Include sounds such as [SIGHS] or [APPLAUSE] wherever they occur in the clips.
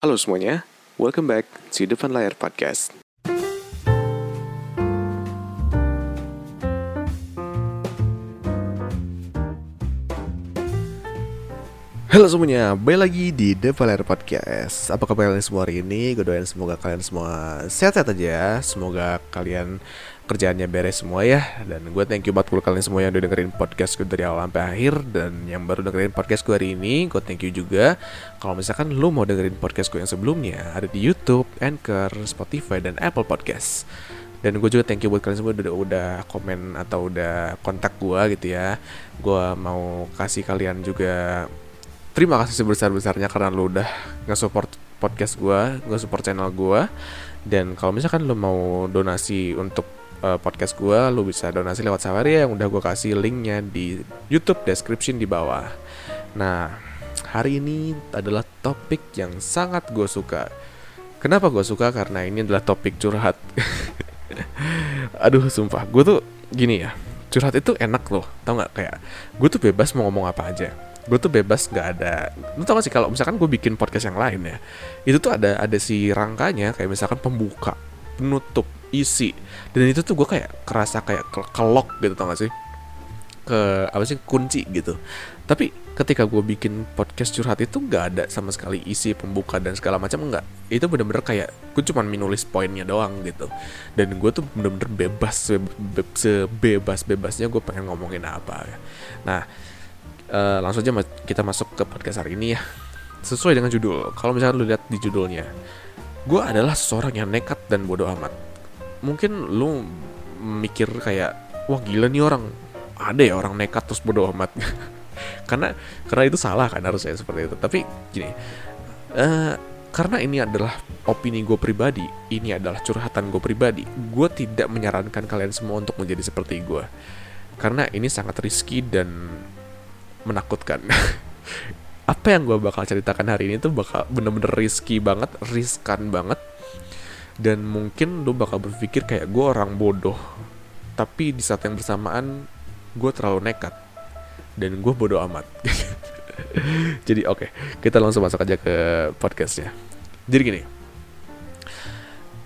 Halo semuanya, welcome back to Depan Layar Podcast. Halo semuanya, balik lagi di Depan Layar Podcast. Apa kabar kalian semua hari ini? Gue doain semoga kalian semua sehat-sehat aja Semoga kalian kerjaannya beres semua ya. Dan gue thank you buat kalian semua yang udah dengerin podcast gue dari awal sampai akhir. Dan yang baru dengerin podcast gue hari ini Gue thank you juga. Kalau misalkan lu mau dengerin podcast gue yang sebelumnya Ada di Youtube, Anchor, Spotify, dan Apple Podcast. Dan gue juga thank you buat kalian semua udah, udah komen atau udah kontak gue gitu ya. Gue mau kasih kalian juga terima kasih sebesar-besarnya karena lu udah nge-support podcast gue, nge-support channel gue Dan kalau misalkan lu mau donasi untuk uh, podcast gue, lu bisa donasi lewat Saweria yang udah gue kasih linknya di YouTube description di bawah. Nah, hari ini adalah topik yang sangat gue suka. Kenapa gue suka? Karena ini adalah topik curhat. [LAUGHS] Aduh, sumpah, gue tuh gini ya. Curhat itu enak loh, tau nggak kayak gue tuh bebas mau ngomong apa aja gue tuh bebas nggak ada. Lu tau gak sih kalau misalkan gue bikin podcast yang lain ya itu tuh ada ada si rangkanya kayak misalkan pembuka penutup isi. Dan itu tuh gue kayak kerasa kayak ke kelok gitu tau gak sih? Ke apa sih kunci gitu. Tapi ketika gue bikin podcast curhat itu nggak ada sama sekali isi pembuka dan segala macam nggak. Itu bener-bener kayak gue cuma menulis poinnya doang gitu. Dan gue tuh bener-bener bebas sebe sebebas bebasnya gue pengen ngomongin apa. Nah uh, langsung aja kita masuk ke podcast hari ini ya. Sesuai dengan judul. Kalau misalnya lu lihat di judulnya gue adalah seseorang yang nekat dan bodoh amat. Mungkin lu mikir kayak wah gila nih orang. Ada ya orang nekat terus bodoh amat. [LAUGHS] Karena karena itu salah kan harusnya seperti itu. Tapi gini. Uh, karena ini adalah opini gue pribadi ini adalah curhatan gue pribadi gue tidak menyarankan kalian semua untuk menjadi seperti gue karena ini sangat risky dan menakutkan. [LAUGHS] Apa yang gue bakal ceritakan hari ini tuh bakal bener-bener risky banget riskan banget. Dan mungkin lo bakal berpikir kayak gue orang bodoh tapi di saat yang bersamaan gue terlalu nekat. Dan gue bodoh amat. [LAUGHS] Jadi oke okay, kita langsung masuk aja ke podcastnya. Jadi gini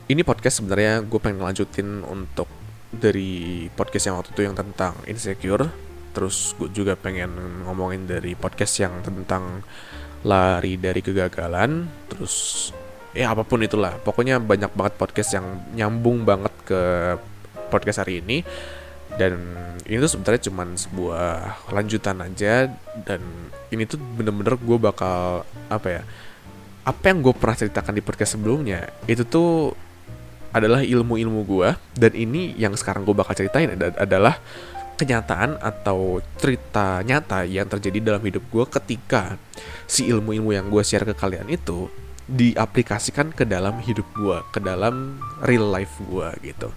ini podcast sebenarnya gue pengen lanjutin untuk dari podcast yang waktu itu yang tentang insecure terus gue juga pengen ngomongin dari podcast yang tentang lari dari kegagalan. Terus ya apa pun itulah. Pokoknya banyak banget podcast yang nyambung banget ke podcast hari ini. Dan ini tuh sebenarnya cuman sebuah lanjutan aja. Dan ini tuh bener-bener gue bakal apa ya apa yang gue pernah ceritakan di podcast sebelumnya itu tuh adalah ilmu-ilmu gue dan ini yang sekarang gue bakal ceritain adalah kenyataan atau cerita nyata yang terjadi dalam hidup gue ketika si ilmu-ilmu yang gue share ke kalian itu diaplikasikan ke dalam hidup gue, ke dalam real life gue gitu.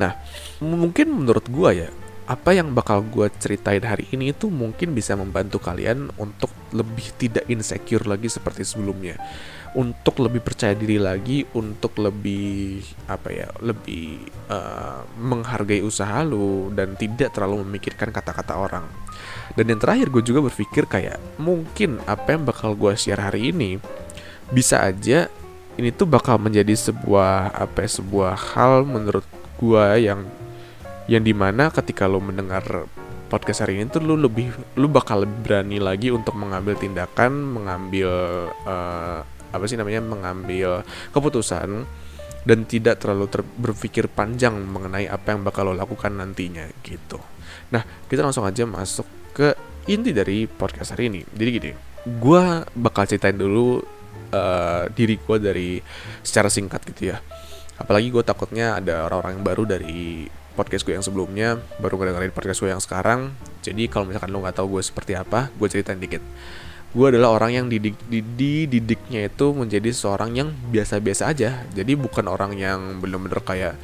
Nah, mungkin menurut gue ya, apa yang bakal gue ceritain hari ini itu mungkin bisa membantu kalian untuk lebih tidak insecure lagi seperti sebelumnya. Untuk lebih percaya diri lagi untuk lebih apa ya lebih uh, menghargai usaha lu dan tidak terlalu memikirkan kata-kata orang. Dan yang terakhir gue juga berpikir kayak mungkin apa yang bakal gue share hari ini bisa aja ini tuh bakal menjadi sebuah apa ya, sebuah hal menurut gue yang yang di mana ketika lo mendengar podcast hari ini tuh lu lebih lu bakal lebih berani lagi untuk mengambil tindakan mengambil uh, apa sih namanya mengambil keputusan dan tidak terlalu ter berpikir panjang mengenai apa yang bakal lo lakukan nantinya gitu. Nah, kita langsung aja masuk ke inti dari podcast hari ini. Jadi gini, gue bakal ceritain dulu uh, diri gue dari secara singkat gitu ya. Apalagi gue takutnya ada orang-orang yang baru dari podcast gue yang sebelumnya, baru ngedengerin podcast gue yang sekarang. Jadi kalau misalkan lo nggak tahu gue seperti apa, gue ceritain dikit. Gue adalah orang yang didik, dididiknya itu menjadi seorang yang biasa-biasa aja. Jadi bukan orang yang bener-bener kayak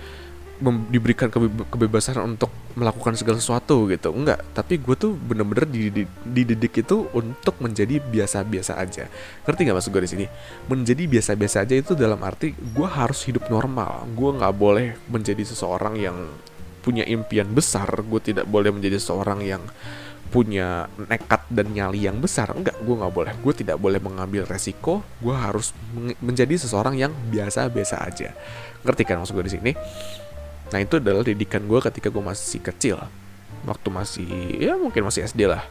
diberikan kebe kebebasan untuk melakukan segala sesuatu gitu. Enggak. Tapi gue tuh bener-bener dididik, dididik itu untuk menjadi biasa-biasa aja. Ngerti nggak maksud gue di sini? Menjadi biasa-biasa aja itu dalam arti gue harus hidup normal. Gue nggak boleh menjadi seseorang yang punya impian besar gue tidak boleh menjadi seseorang yang punya nekat dan nyali yang besar. Enggak gue nggak boleh. Gue tidak boleh mengambil resiko. Gue harus menjadi seseorang yang biasa-biasa aja. Ngerti kan maksud gue di sini? Nah itu adalah didikan gue ketika gue masih kecil. Waktu masih ya mungkin masih SD lah.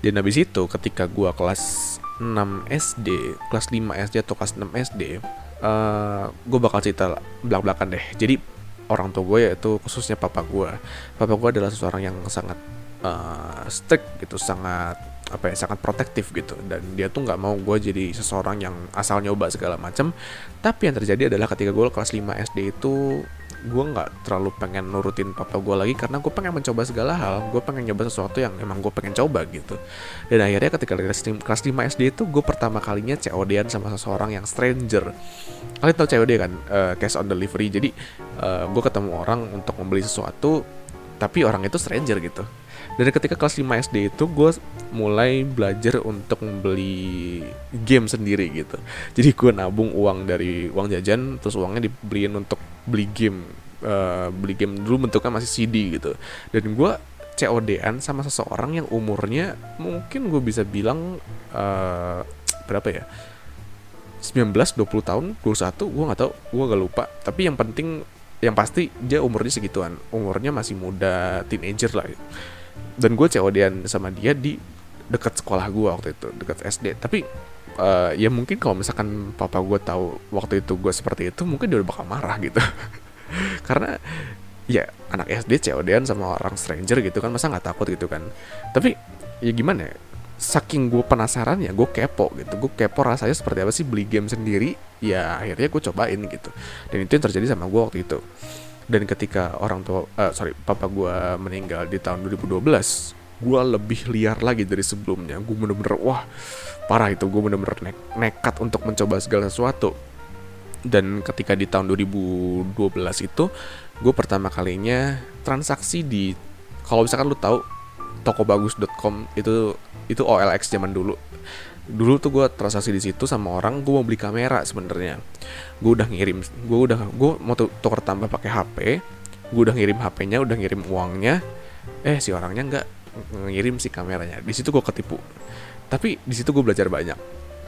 Dan habis itu ketika gue kelas 6 SD kelas 5 SD atau kelas 6 SD uh, gue bakal cerita belak-belakan deh. Jadi orang tua gue yaitu khususnya papa gue. Papa gue adalah seseorang yang sangat uh, strict gitu sangat apa ya sangat protektif gitu. Dan dia tuh nggak mau gue jadi seseorang yang asal nyoba segala macam tapi yang terjadi adalah ketika gue kelas 5 SD itu gue nggak terlalu pengen nurutin papa gue lagi karena gue pengen mencoba segala hal. Gue pengen nyoba sesuatu yang emang gue pengen coba gitu. Dan akhirnya ketika kelas 5 SD itu gue pertama kalinya COD-an sama seseorang yang stranger. Kalian tau COD kan? Uh, cash on delivery. Jadi uh, gue ketemu orang untuk membeli sesuatu tapi orang itu stranger gitu. Dari ketika kelas 5 SD itu gue mulai belajar untuk membeli game sendiri gitu. Jadi gue nabung uang dari uang jajan terus uangnya dibeliin untuk beli game uh, beli game dulu bentuknya masih CD gitu. Dan gue COD-an sama seseorang yang umurnya mungkin gue bisa bilang uh, berapa ya? 19 20 tahun 21 gue nggak tahu gue gak lupa. Tapi yang penting yang pasti dia umurnya segituan. Umurnya masih muda teenager lah dan gue COD-an sama dia di dekat sekolah gue waktu itu dekat SD tapi uh, ya mungkin kalau misalkan papa gue tahu waktu itu gue seperti itu mungkin dia udah bakal marah gitu. [LAUGHS] Karena ya anak SD COD-an sama orang stranger gitu kan masa nggak takut gitu kan? Tapi ya gimana ya saking gue penasaran ya gue kepo gitu. Gue kepo rasanya seperti apa sih beli game sendiri? Ya akhirnya gue cobain gitu. Dan itu yang terjadi sama gue waktu itu. Dan ketika orang tua uh, sorry papa gue meninggal di tahun 2012 gue lebih liar lagi dari sebelumnya. Gue bener-bener wah parah itu. Gue bener-bener ne nekat untuk mencoba segala sesuatu. Dan ketika di tahun 2012 itu gue pertama kalinya transaksi di kalau misalkan lu tahu tokobagus.com itu itu OLX zaman dulu. Dulu tuh gue transaksi di situ sama orang gue mau beli kamera sebenarnya. Gue udah ngirim gue udah gue mau tuker tambah pakai HP gue udah ngirim HP-nya udah ngirim uangnya. Eh si orangnya nggak ngirim si kameranya. Di situ gue ketipu. Tapi di situ gue belajar banyak.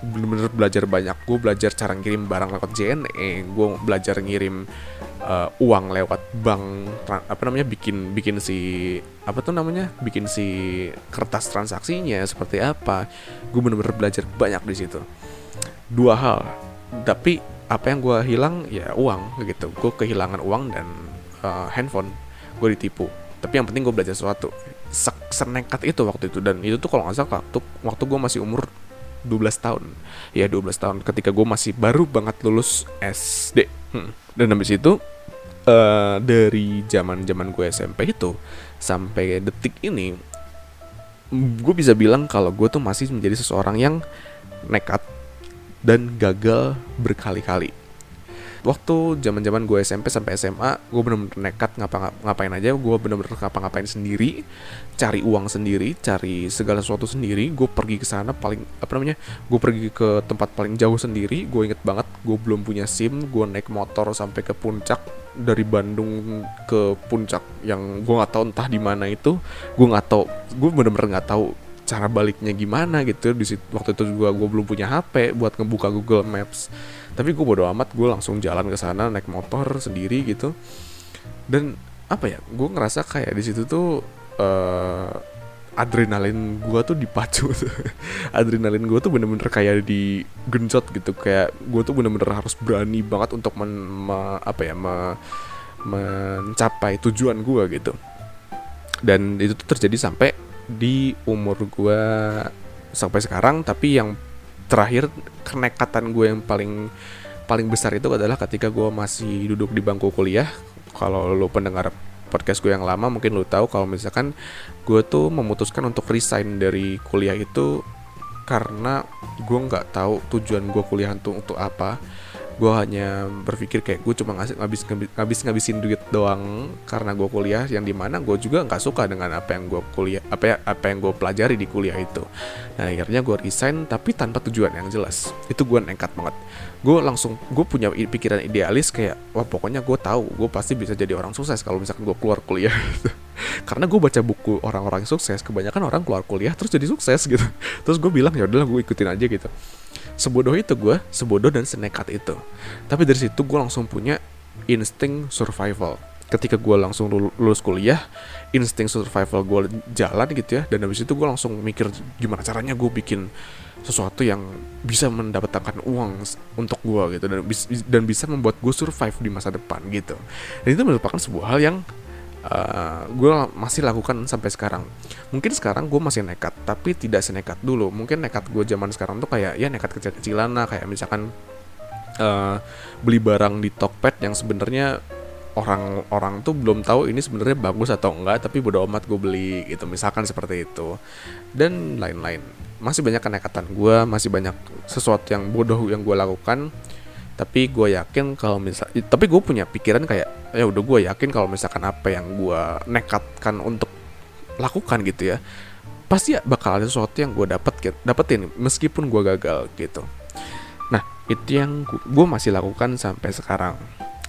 Bener-bener belajar banyak. Gue belajar cara ngirim barang lewat JNE gue belajar ngirim uh, uang lewat bank apa namanya bikin bikin si apa tuh namanya bikin si kertas transaksinya seperti apa. Gue bener-bener belajar banyak di situ. Dua hal. Tapi apa yang gue hilang ya uang gitu. Gue kehilangan uang dan uh, handphone. Gue ditipu. Tapi yang penting gue belajar sesuatu senekat itu waktu itu. Dan itu tuh kalau nggak salah waktu waktu gue masih umur 12 tahun. Ya 12 tahun ketika gue masih baru banget lulus SD hmm. dan habis itu uh, dari zaman zaman gue SMP itu sampai detik ini gue bisa bilang kalau gue tuh masih menjadi seseorang yang nekat dan gagal berkali-kali waktu zaman zaman gue SMP sampai SMA gue bener-bener nekat ngapa ngapain aja gue bener-bener ngapa-ngapain sendiri cari uang sendiri cari segala sesuatu sendiri gue pergi ke sana paling apa namanya gue pergi ke tempat paling jauh sendiri gue inget banget gue belum punya sim gue naik motor sampai ke puncak dari Bandung ke puncak yang gue nggak tahu entah di mana itu gue nggak tahu gue bener-bener nggak tahu cara baliknya gimana gitu. Di situ waktu itu juga gue belum punya HP buat ngebuka Google Maps. Tapi gue bodo amat gue langsung jalan ke sana naik motor sendiri gitu. Dan apa ya gue ngerasa kayak di situ tuh uh, adrenalin gue tuh dipacu. [LAUGHS] Adrenalin gue tuh bener-bener kayak di genjot gitu. Kayak gue tuh bener-bener harus berani banget untuk men, me, apa ya me, mencapai tujuan gue gitu. Dan itu tuh terjadi sampai di umur gue sampai sekarang tapi yang terakhir kenekatan gue yang paling paling besar itu adalah ketika gue masih duduk di bangku kuliah. Kalau lo pendengar podcast gue yang lama mungkin lo tahu kalau misalkan gue tuh memutuskan untuk resign dari kuliah itu karena gue nggak tahu tujuan gue kuliah untuk untuk apa gue hanya berpikir kayak gue cuma ngasih ngabis ngabis ngabisin duit doang karena gue kuliah. Yang di mana gue juga nggak suka dengan apa yang gue kuliah apa apa yang gue pelajari di kuliah itu. Nah akhirnya gue resign tapi tanpa tujuan yang jelas. Itu gue nekat banget. Gue langsung gue punya pikiran idealis kayak wah pokoknya gue tahu gue pasti bisa jadi orang sukses kalau misalkan gue keluar kuliah. [LAUGHS] Karena gue baca buku orang-orang sukses kebanyakan orang keluar kuliah terus jadi sukses gitu. Terus gue bilang ya udahlah gue ikutin aja gitu sebodoh itu gue sebodoh dan senekat itu. Tapi dari situ gue langsung punya insting survival. Ketika gue langsung lulus kuliah insting survival gue jalan gitu ya. Dan habis itu gue langsung mikir gimana caranya gue bikin sesuatu yang bisa mendapatkan uang untuk gue gitu. Dan, dan bisa membuat gue survive di masa depan gitu. Dan itu merupakan sebuah hal yang uh, gue masih lakukan sampai sekarang. Mungkin sekarang gue masih nekat tapi tidak senekat dulu. Mungkin nekat gue zaman sekarang tuh kayak ya nekat kecil-kecilan lah. Kayak misalkan uh, beli barang di Tokped yang sebenarnya orang-orang tuh belum tahu ini sebenarnya bagus atau enggak tapi bodo amat gue beli gitu. Misalkan seperti itu. Dan lain-lain. Masih banyak kenekatan gue masih banyak sesuatu yang bodoh yang gue lakukan tapi gue yakin kalau misal tapi gue punya pikiran kayak ya udah gue yakin kalau misalkan apa yang gue nekatkan untuk lakukan gitu ya pasti ya bakal ada sesuatu yang gue dapat dapetin meskipun gue gagal gitu. Nah itu yang gue masih lakukan sampai sekarang.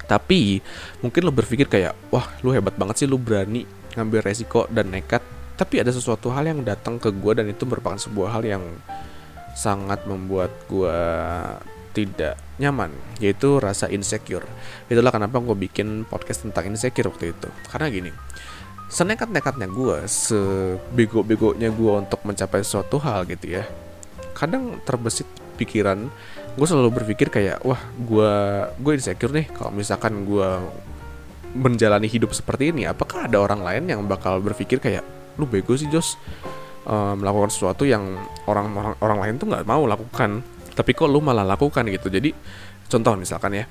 Tapi mungkin lo berpikir kayak wah lu hebat banget sih lu berani ngambil resiko dan nekat. Tapi ada sesuatu hal yang datang ke gue dan itu merupakan sebuah hal yang sangat membuat gue tidak nyaman yaitu rasa insecure. Itulah kenapa gue bikin podcast tentang insecure waktu itu. Karena gini senekat-nekatnya gue sebego-begonya gue untuk mencapai suatu hal gitu ya kadang terbesit pikiran. Gue selalu berpikir kayak wah gue gue insecure nih kalau misalkan gue menjalani hidup seperti ini apakah ada orang lain yang bakal berpikir kayak lu bego sih Jos melakukan sesuatu yang orang orang orang lain tuh nggak mau lakukan tapi kok lu malah lakukan gitu. Jadi contoh misalkan ya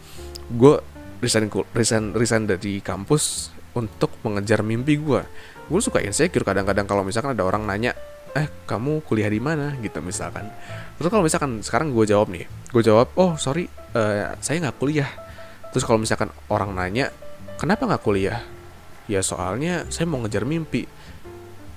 gue resign resign resign dari kampus untuk mengejar mimpi gue gue suka insecure kadang-kadang kalau misalkan ada orang nanya eh kamu kuliah di mana? gitu misalkan. Terus kalau misalkan sekarang gue jawab nih gue jawab oh sorry uh, saya nggak kuliah. Terus kalau misalkan orang nanya kenapa nggak kuliah? Ya soalnya saya mau ngejar mimpi.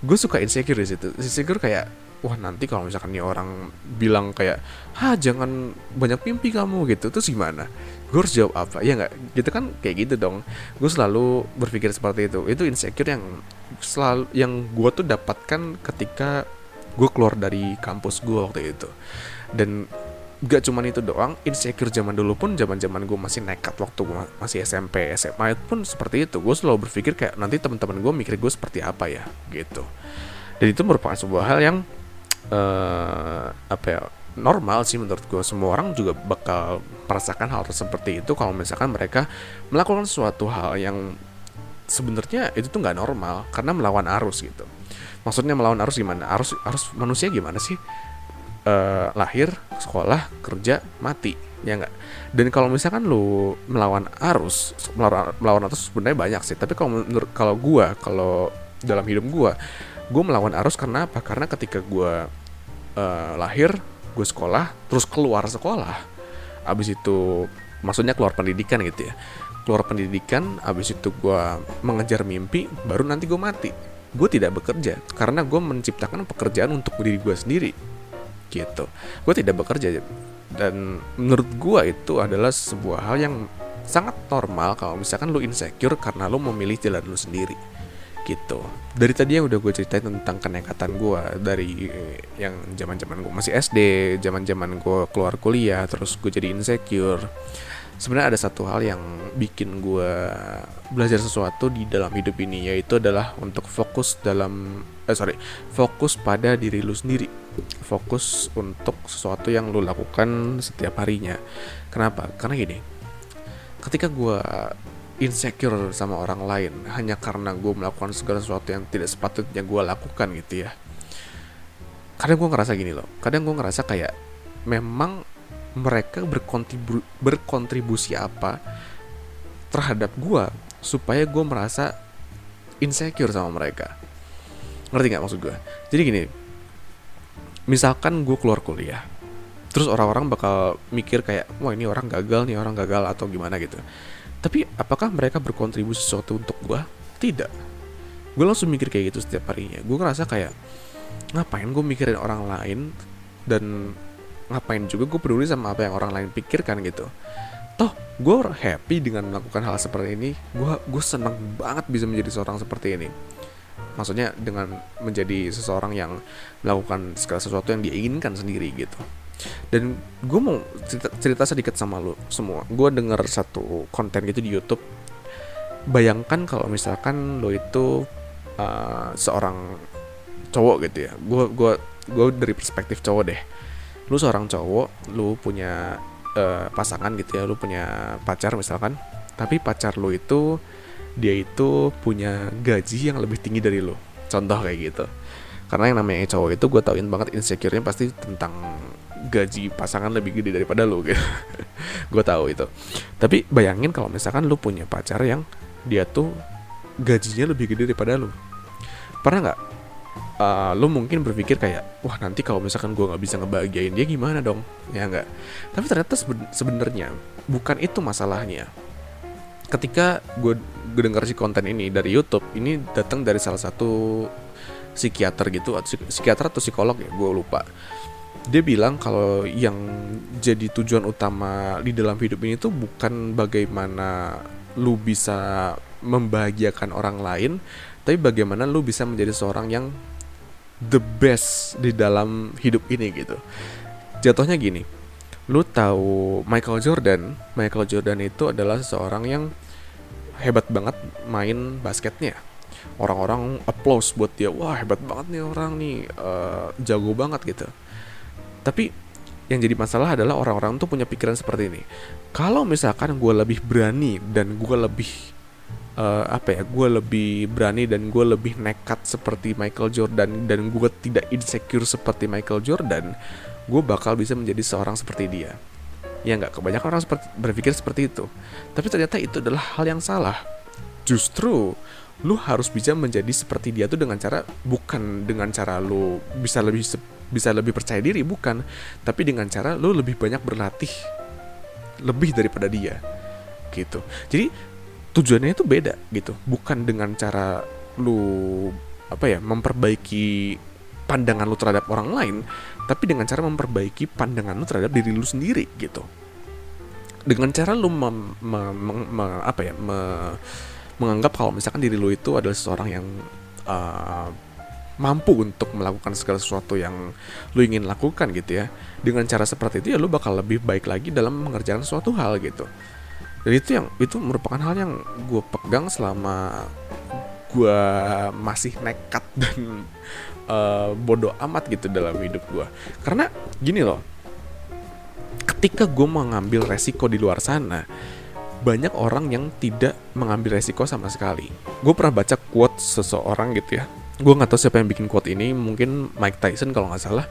Gue suka insecure di situ. Insecure kayak wah nanti kalau misalkan nih orang bilang kayak ha jangan banyak mimpi kamu gitu terus gimana? Gue harus jawab apa? Ya nggak? Gitu kan kayak gitu dong. Gue selalu berpikir seperti itu. Itu insecure yang selalu yang gue tuh dapatkan ketika gue keluar dari kampus gue waktu itu. Dan gak cuman itu doang insecure zaman dulu pun zaman zaman gue masih nekat waktu gue masih SMP SMA pun seperti itu. Gue selalu berpikir kayak nanti teman-teman gue mikir gue seperti apa ya gitu. Dan itu merupakan sebuah hal yang uh, apa ya normal sih menurut gue semua orang juga bakal merasakan hal seperti itu kalau misalkan mereka melakukan suatu hal yang sebenarnya itu tuh nggak normal karena melawan arus gitu. Maksudnya melawan arus gimana? Arus arus manusia gimana sih? Uh, lahir sekolah kerja mati ya nggak? Dan kalau misalkan lu melawan arus melawan melawan arus sebenarnya banyak sih. Tapi kalau menurut kalau gua kalau dalam hidup gua gua melawan arus karena apa? Karena ketika gua uh, lahir gue sekolah terus keluar sekolah abis itu maksudnya keluar pendidikan gitu ya. Keluar pendidikan abis itu gue mengejar mimpi baru nanti gue mati. Gue tidak bekerja karena gue menciptakan pekerjaan untuk diri gue sendiri gitu. Gue tidak bekerja. Dan menurut gue itu adalah sebuah hal yang sangat normal kalau misalkan lu insecure karena lu memilih jalan lu sendiri gitu. Dari tadi yang udah gue ceritain tentang kenekatan gue dari yang zaman zaman gue masih SD zaman zaman gue keluar kuliah terus gue jadi insecure. Sebenarnya ada satu hal yang bikin gue belajar sesuatu di dalam hidup ini yaitu adalah untuk fokus dalam eh sorry fokus pada diri lu sendiri. Fokus untuk sesuatu yang lu lakukan setiap harinya. Kenapa? Karena gini ketika gue insecure sama orang lain hanya karena gue melakukan segala sesuatu yang tidak sepatutnya gue lakukan gitu ya. Kadang gue ngerasa gini loh kadang gue ngerasa kayak memang mereka berkontribu berkontribusi apa terhadap gue supaya gue merasa insecure sama mereka. Ngerti nggak maksud gue jadi gini misalkan gue keluar kuliah terus orang-orang bakal mikir kayak wah ini orang gagal nih orang gagal atau gimana gitu tapi apakah mereka berkontribusi sesuatu untuk gue tidak. Gue langsung mikir kayak gitu setiap harinya. Gue ngerasa kayak ngapain gue mikirin orang lain dan ngapain juga gue peduli sama apa yang orang lain pikirkan gitu. Toh gue happy dengan melakukan hal seperti ini. Gue gue senang banget bisa menjadi seorang seperti ini. Maksudnya dengan menjadi seseorang yang melakukan segala sesuatu yang dia inginkan sendiri gitu dan gue mau cerita, cerita sedikit sama lo semua. Gue denger satu konten gitu di YouTube. Bayangkan kalau misalkan lo itu uh, seorang cowok gitu ya. Gue gue gue dari perspektif cowok deh. Lu seorang cowok lu punya uh, pasangan gitu ya lu punya pacar misalkan. Tapi pacar lu itu dia itu punya gaji yang lebih tinggi dari lu. Contoh kayak gitu. Karena yang namanya cowok itu gue tauin banget insecure-nya pasti tentang gaji pasangan lebih gede daripada lu gitu. [LAUGHS] Gue tahu itu. Tapi bayangin kalau misalkan lu punya pacar yang dia tuh gajinya lebih gede daripada lu. Pernah nggak? Uh, lu mungkin berpikir kayak wah nanti kalau misalkan gue nggak bisa ngebahagiain dia gimana dong? Ya nggak? Tapi ternyata sebenarnya bukan itu masalahnya. Ketika gue dengar si konten ini dari YouTube ini datang dari salah satu psikiater gitu psikiater atau psikolog ya gue lupa dia bilang kalau yang jadi tujuan utama di dalam hidup ini tuh bukan bagaimana lu bisa membahagiakan orang lain tapi bagaimana lu bisa menjadi seorang yang the best di dalam hidup ini gitu. Jatuhnya gini lu tahu Michael Jordan? Michael Jordan itu adalah seseorang yang hebat banget main basketnya. Orang-orang applause buat dia wah hebat banget nih orang nih uh, jago banget gitu tapi yang jadi masalah adalah orang-orang tuh punya pikiran seperti ini. Kalau misalkan gue lebih berani dan gue lebih uh, apa ya gue lebih berani dan gue lebih nekat seperti Michael Jordan dan gue tidak insecure seperti Michael Jordan gue bakal bisa menjadi seorang seperti dia. Ya nggak kebanyakan orang seperti, berpikir seperti itu. Tapi ternyata itu adalah hal yang salah. Justru lu harus bisa menjadi seperti dia tuh dengan cara bukan dengan cara lu bisa lebih bisa lebih percaya diri bukan. Tapi dengan cara lu lebih banyak berlatih lebih daripada dia gitu. Jadi tujuannya itu beda gitu. Bukan dengan cara lu apa ya memperbaiki pandangan lu terhadap orang lain tapi dengan cara memperbaiki pandangan lu terhadap diri lu sendiri gitu. Dengan cara lu mem, me, me, me, apa ya me, menganggap kalau misalkan diri lu itu adalah seseorang yang uh, mampu untuk melakukan segala sesuatu yang lu ingin lakukan gitu ya. Dengan cara seperti itu ya lu bakal lebih baik lagi dalam mengerjakan suatu hal gitu. Dan itu yang itu merupakan hal yang gue pegang selama gue masih nekat [LAUGHS] dan uh, bodoh amat gitu dalam hidup gue karena gini loh ketika gue mengambil resiko di luar sana banyak orang yang tidak mengambil resiko sama sekali. Gue pernah baca quote seseorang gitu ya. Gue nggak tahu siapa yang bikin quote ini mungkin Mike Tyson kalau nggak salah.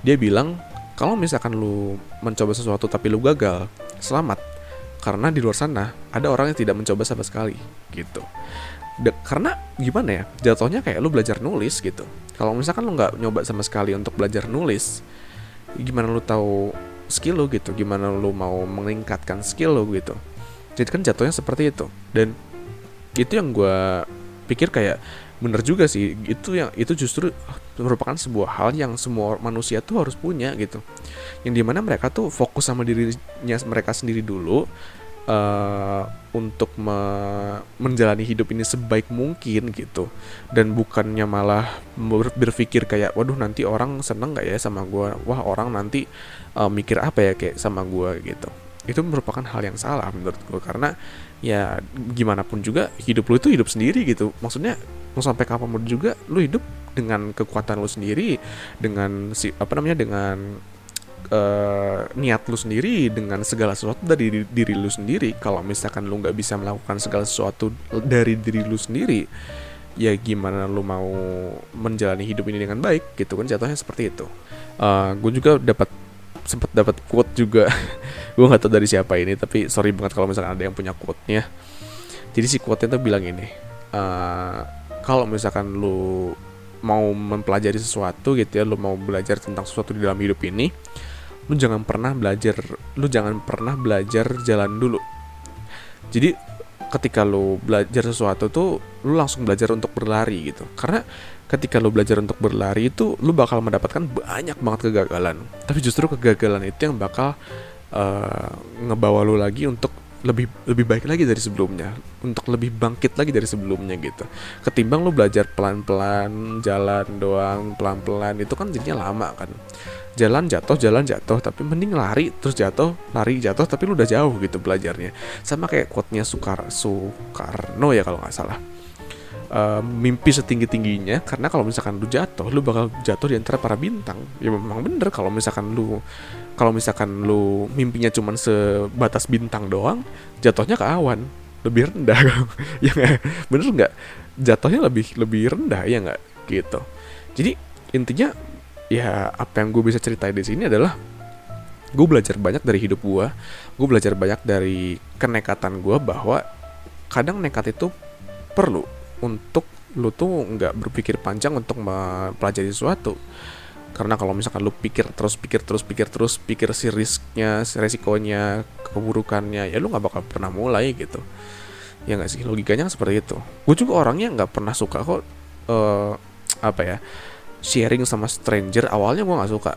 Dia bilang kalau misalkan lu mencoba sesuatu tapi lu gagal selamat. Karena di luar sana ada orang yang tidak mencoba sama sekali gitu. De karena gimana ya jatuhnya kayak lu belajar nulis gitu. Kalau misalkan lu nggak nyoba sama sekali untuk belajar nulis gimana lu tahu skill lu gitu? Gimana lu mau meningkatkan skill lu gitu jadi kan jatuhnya seperti itu. Dan itu yang gue pikir kayak bener juga sih. Itu yang itu justru merupakan sebuah hal yang semua manusia tuh harus punya gitu. Yang di mana mereka tuh fokus sama dirinya mereka sendiri dulu uh, untuk me menjalani hidup ini sebaik mungkin gitu. Dan bukannya malah ber berpikir kayak waduh nanti orang seneng nggak ya sama gue wah orang nanti uh, mikir apa ya kayak sama gue gitu itu merupakan hal yang salah menurut gue karena ya gimana pun juga hidup lu itu hidup sendiri gitu. Maksudnya mau sampai kapan juga lu hidup dengan kekuatan lu sendiri dengan si apa namanya dengan uh, niat lu sendiri dengan segala sesuatu dari diri, diri lu sendiri. Kalau misalkan lu nggak bisa melakukan segala sesuatu dari diri lu sendiri ya gimana lu mau menjalani hidup ini dengan baik gitu kan jatuhnya seperti itu. Uh, gue juga dapat sempat dapat quote juga. [LAUGHS] Gue nggak tahu dari siapa ini tapi sorry banget kalau misalkan ada yang punya quote-nya. Jadi si quote-nya bilang ini uh, kalau misalkan lu mau mempelajari sesuatu gitu ya lu mau belajar tentang sesuatu di dalam hidup ini lu jangan pernah belajar lu jangan pernah belajar jalan dulu. Jadi ketika lu belajar sesuatu tuh lu langsung belajar untuk berlari gitu. Karena ketika lu belajar untuk berlari itu lu bakal mendapatkan banyak banget kegagalan. Tapi justru kegagalan itu yang bakal uh, ngebawa lu lagi untuk lebih lebih baik lagi dari sebelumnya. Untuk lebih bangkit lagi dari sebelumnya gitu. Ketimbang lu belajar pelan-pelan jalan doang pelan-pelan itu kan jadinya lama kan. Jalan jatuh jalan jatuh tapi mending lari terus jatuh lari jatuh tapi lu udah jauh gitu belajarnya. Sama kayak quote-nya Sukar Soekarno ya kalau nggak salah uh, mimpi setinggi tingginya karena kalau misalkan lu jatuh lu bakal jatuh di antara para bintang. Ya memang bener kalau misalkan lu kalau misalkan lu mimpinya cuma sebatas bintang doang jatuhnya ke awan lebih rendah. [LAUGHS] Ya bener nggak? Jatuhnya lebih lebih rendah ya nggak? Gitu. Jadi intinya ya apa yang gue bisa ceritain di sini adalah gue belajar banyak dari hidup gue gue belajar banyak dari kenekatan gue bahwa kadang nekat itu perlu untuk lu tuh nggak berpikir panjang untuk mempelajari sesuatu. Karena kalau misalkan lu pikir terus pikir terus pikir terus pikir si risknya si resikonya keburukannya ya lu nggak bakal pernah mulai gitu. Ya nggak sih? Logikanya kan seperti itu. Gue juga orangnya nggak pernah suka kok uh, apa ya sharing sama stranger awalnya gue nggak suka.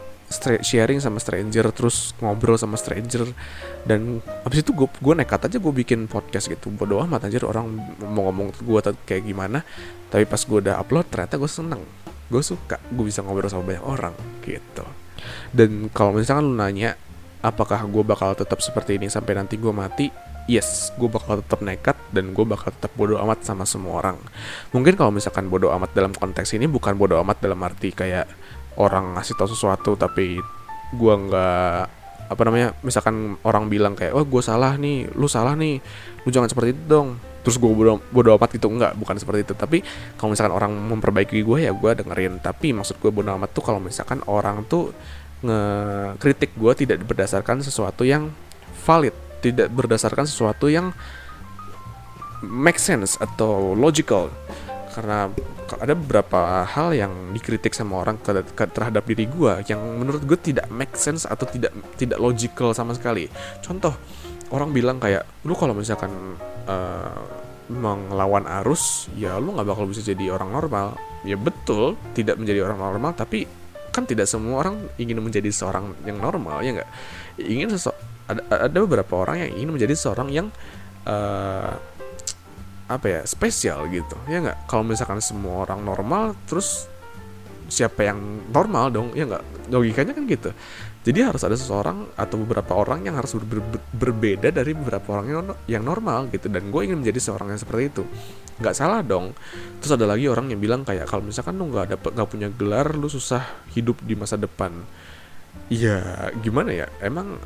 Sharing sama stranger terus ngobrol sama stranger. Dan habis itu gue gue nekat aja gue bikin podcast gitu. Bodo amat aja orang mau ngomong gue kayak gimana. Tapi pas gue udah upload ternyata gue seneng. Gue suka gue bisa ngobrol sama banyak orang gitu. Dan kalau misalkan lu nanya apakah gue bakal tetap seperti ini sampai nanti gue mati yes gue bakal tetap nekat dan gue bakal tetap bodoh amat sama semua orang. Mungkin kalau misalkan bodoh amat dalam konteks ini bukan bodoh amat dalam arti kayak orang ngasih tau sesuatu tapi gue nggak apa namanya misalkan orang bilang kayak oh gue salah nih lu salah nih lu jangan seperti itu dong. Terus gue bodo, bodo amat gitu enggak bukan seperti itu. Tapi kalau misalkan orang memperbaiki gue ya gue dengerin. Tapi maksud gue bodo amat tuh kalau misalkan orang tuh ngekritik gue tidak berdasarkan sesuatu yang valid tidak berdasarkan sesuatu yang make sense atau logical. Karena ada beberapa hal yang dikritik sama orang terhadap diri gue yang menurut gue tidak make sense atau tidak tidak logical sama sekali. Contoh orang bilang kayak lu kalau misalkan uh, mengelawan arus ya lu nggak bakal bisa jadi orang normal. Ya betul tidak menjadi orang normal tapi kan tidak semua orang ingin menjadi seorang yang normal ya nggak? Ingin ada, ada beberapa orang yang ingin menjadi seorang yang uh, apa ya spesial gitu ya nggak? Kalau misalkan semua orang normal terus siapa yang normal dong ya nggak? Logikanya kan gitu. Jadi harus ada seseorang atau beberapa orang yang harus ber ber berbeda dari beberapa orang yang, yang normal gitu. Dan gue ingin menjadi seorang yang seperti itu. Nggak salah dong. Terus ada lagi orang yang bilang kayak kalau misalkan lu nggak dapet nggak punya gelar lu susah hidup di masa depan. Ya gimana ya? Emang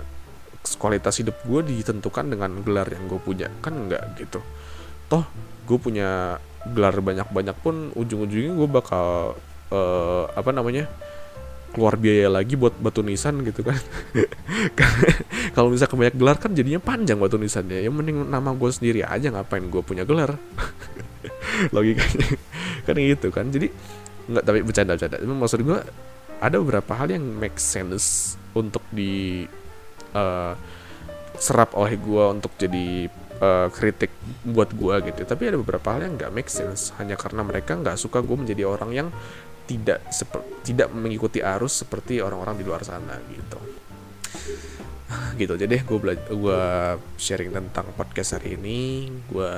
kualitas hidup gue ditentukan dengan gelar yang gue punya. Kan nggak gitu. Toh gue punya gelar banyak-banyak pun ujung-ujungnya gue bakal uh, apa namanya keluar biaya lagi buat batu nisan gitu kan. [LAUGHS] Kalau misalnya banyak gelar kan jadinya panjang batu nisannya. Yang mending nama gue sendiri aja ngapain gue punya gelar? [LAUGHS] Logikanya. Kan gitu kan. Jadi nggak tapi bercanda bercanda maksud gue ada beberapa hal yang make sense untuk di uh, serap oleh gue untuk jadi uh, kritik buat gue gitu. Tapi ada beberapa hal yang nggak make sense. Hanya karena mereka nggak suka gue menjadi orang yang tidak tidak mengikuti arus seperti orang-orang di luar sana gitu. Gitu. Jadi gue gue sharing tentang podcast hari ini. Gue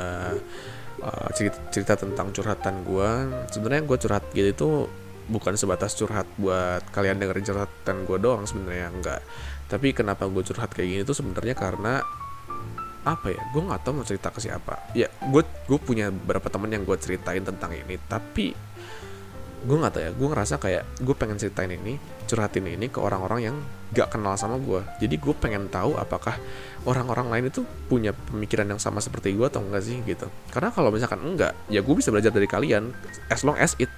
uh, cerita, cerita tentang curhatan gue sebenarnya gue curhat gitu itu bukan sebatas curhat buat kalian dengerin curhatan gue doang sebenarnya. Enggak tapi kenapa gue curhat kayak gini tuh sebenarnya karena apa ya gue nggak tahu mau cerita ke siapa. Ya gue gue punya beberapa temen yang gue ceritain tentang ini tapi gue nggak tahu ya gue ngerasa kayak gue pengen ceritain ini curhatin ini ke orang-orang yang gak kenal sama gue jadi gue pengen tahu apakah orang-orang lain itu punya pemikiran yang sama seperti gue atau enggak sih gitu. Karena kalau misalkan enggak ya gue bisa belajar dari kalian as long as it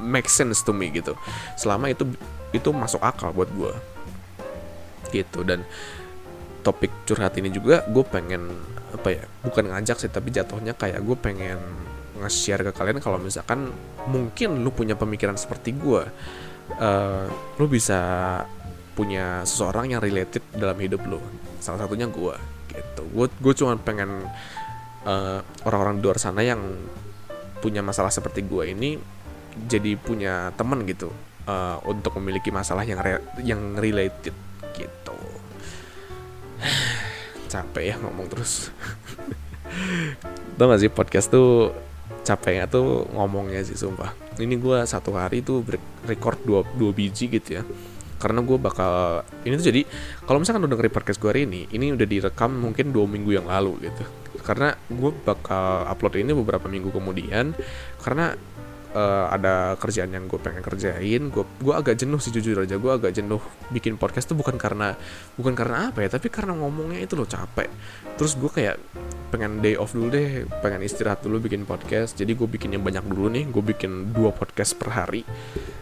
make sense to me gitu. Selama itu itu masuk akal buat gue gitu. Dan topik curhat ini juga gue pengen apa ya bukan ngajak sih tapi jatuhnya kayak gue pengen nge-share ke kalian kalau misalkan mungkin lu punya pemikiran seperti gue uh, lu bisa punya seseorang yang related dalam hidup lu. Salah satunya gue gitu. Gue gue cuma pengen uh, orang-orang di luar sana yang punya masalah seperti gue ini jadi punya temen gitu uh, untuk memiliki masalah yang re yang related gitu. [SIGHS] Capek ya ngomong terus. [LAUGHS] Tau gak sih podcast tuh capeknya tuh ngomongnya sih sumpah. Ini gue satu hari tuh record dua, dua biji gitu ya. Karena gue bakal ini tuh jadi kalau misalkan udah dengerin podcast gue hari ini ini udah direkam mungkin dua minggu yang lalu gitu. Karena gue bakal upload ini beberapa minggu kemudian karena uh, ada kerjaan yang gue pengen kerjain gue gue agak jenuh sih jujur aja. Gue agak jenuh bikin podcast tuh bukan karena bukan karena apa ya tapi karena ngomongnya itu loh capek. Terus gue kayak pengen day off dulu deh pengen istirahat dulu bikin podcast. Jadi gue bikin yang banyak dulu nih gue bikin dua podcast per hari.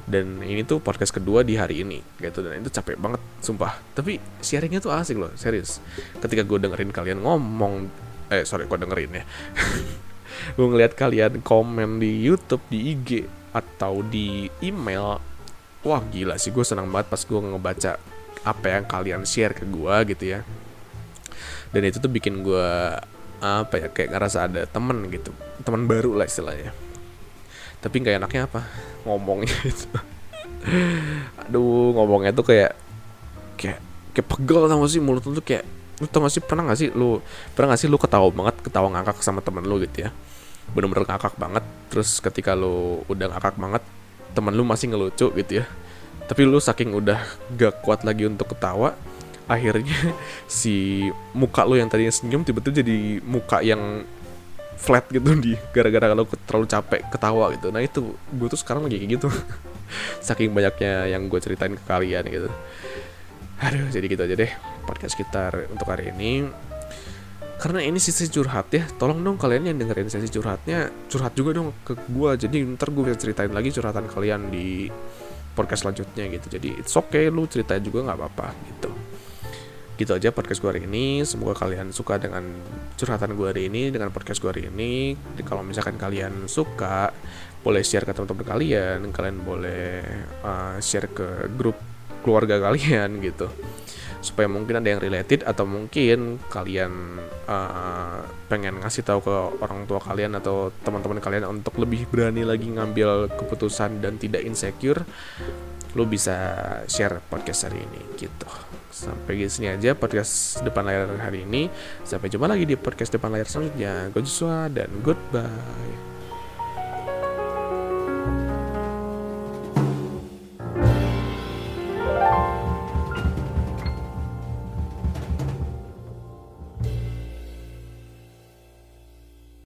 Dan ini tuh podcast kedua di hari ini gitu. Dan itu capek banget sumpah. Tapi sharingnya tuh asik loh serius. Ketika gue dengerin kalian ngomong eh sorry gue dengerin ya [LAUGHS] gue ngeliat kalian komen di YouTube di IG atau di email. Wah gila sih gue senang banget pas gue ngebaca apa yang kalian share ke gue gitu ya. Dan itu tuh bikin gue apa ya kayak ngerasa ada temen gitu. Teman baru lah istilahnya. Tapi nggak enaknya apa? Ngomongnya itu. Aduh ngomongnya tuh kayak kayak kayak pegel gak sih mulut lu tuh kayak lu tau gak sih pernah gak sih lu pernah gak sih lu ketawa banget ketawa ngakak sama temen lu gitu ya? Bener-bener ngakak banget terus ketika lu udah ngakak banget temen lu masih ngelucu gitu ya. Tapi lu saking udah gak kuat lagi untuk ketawa akhirnya [LAUGHS] si muka lu yang tadinya senyum tiba-tiba jadi muka yang flat gitu di gara-gara lu terlalu capek ketawa gitu. Nah itu gue tuh sekarang lagi kayak gitu. [LAUGHS] Saking banyaknya yang gue ceritain ke kalian gitu. Aduh jadi gitu aja deh podcast kita untuk hari ini. Karena ini sisi curhat ya tolong dong kalian yang dengerin sesi curhatnya curhat juga dong ke gue jadi ntar gue bisa ceritain lagi curhatan kalian di podcast selanjutnya gitu. Jadi it's okay lu ceritain juga nggak apa-apa gitu. Gitu aja podcast gue hari ini. Semoga kalian suka dengan curhatan gue hari ini dengan podcast gue hari ini. Kalau misalkan kalian suka boleh share ke teman-teman kalian. Kalian boleh uh, share ke grup keluarga kalian gitu supaya mungkin ada yang related atau mungkin kalian uh, pengen ngasih tahu ke orang tua kalian atau teman-teman kalian untuk lebih berani lagi ngambil keputusan dan tidak insecure lo bisa share podcast hari ini gitu. Sampai di sini aja podcast depan layar hari ini. Sampai jumpa lagi di podcast depan layar selanjutnya. Gue Joshua dan goodbye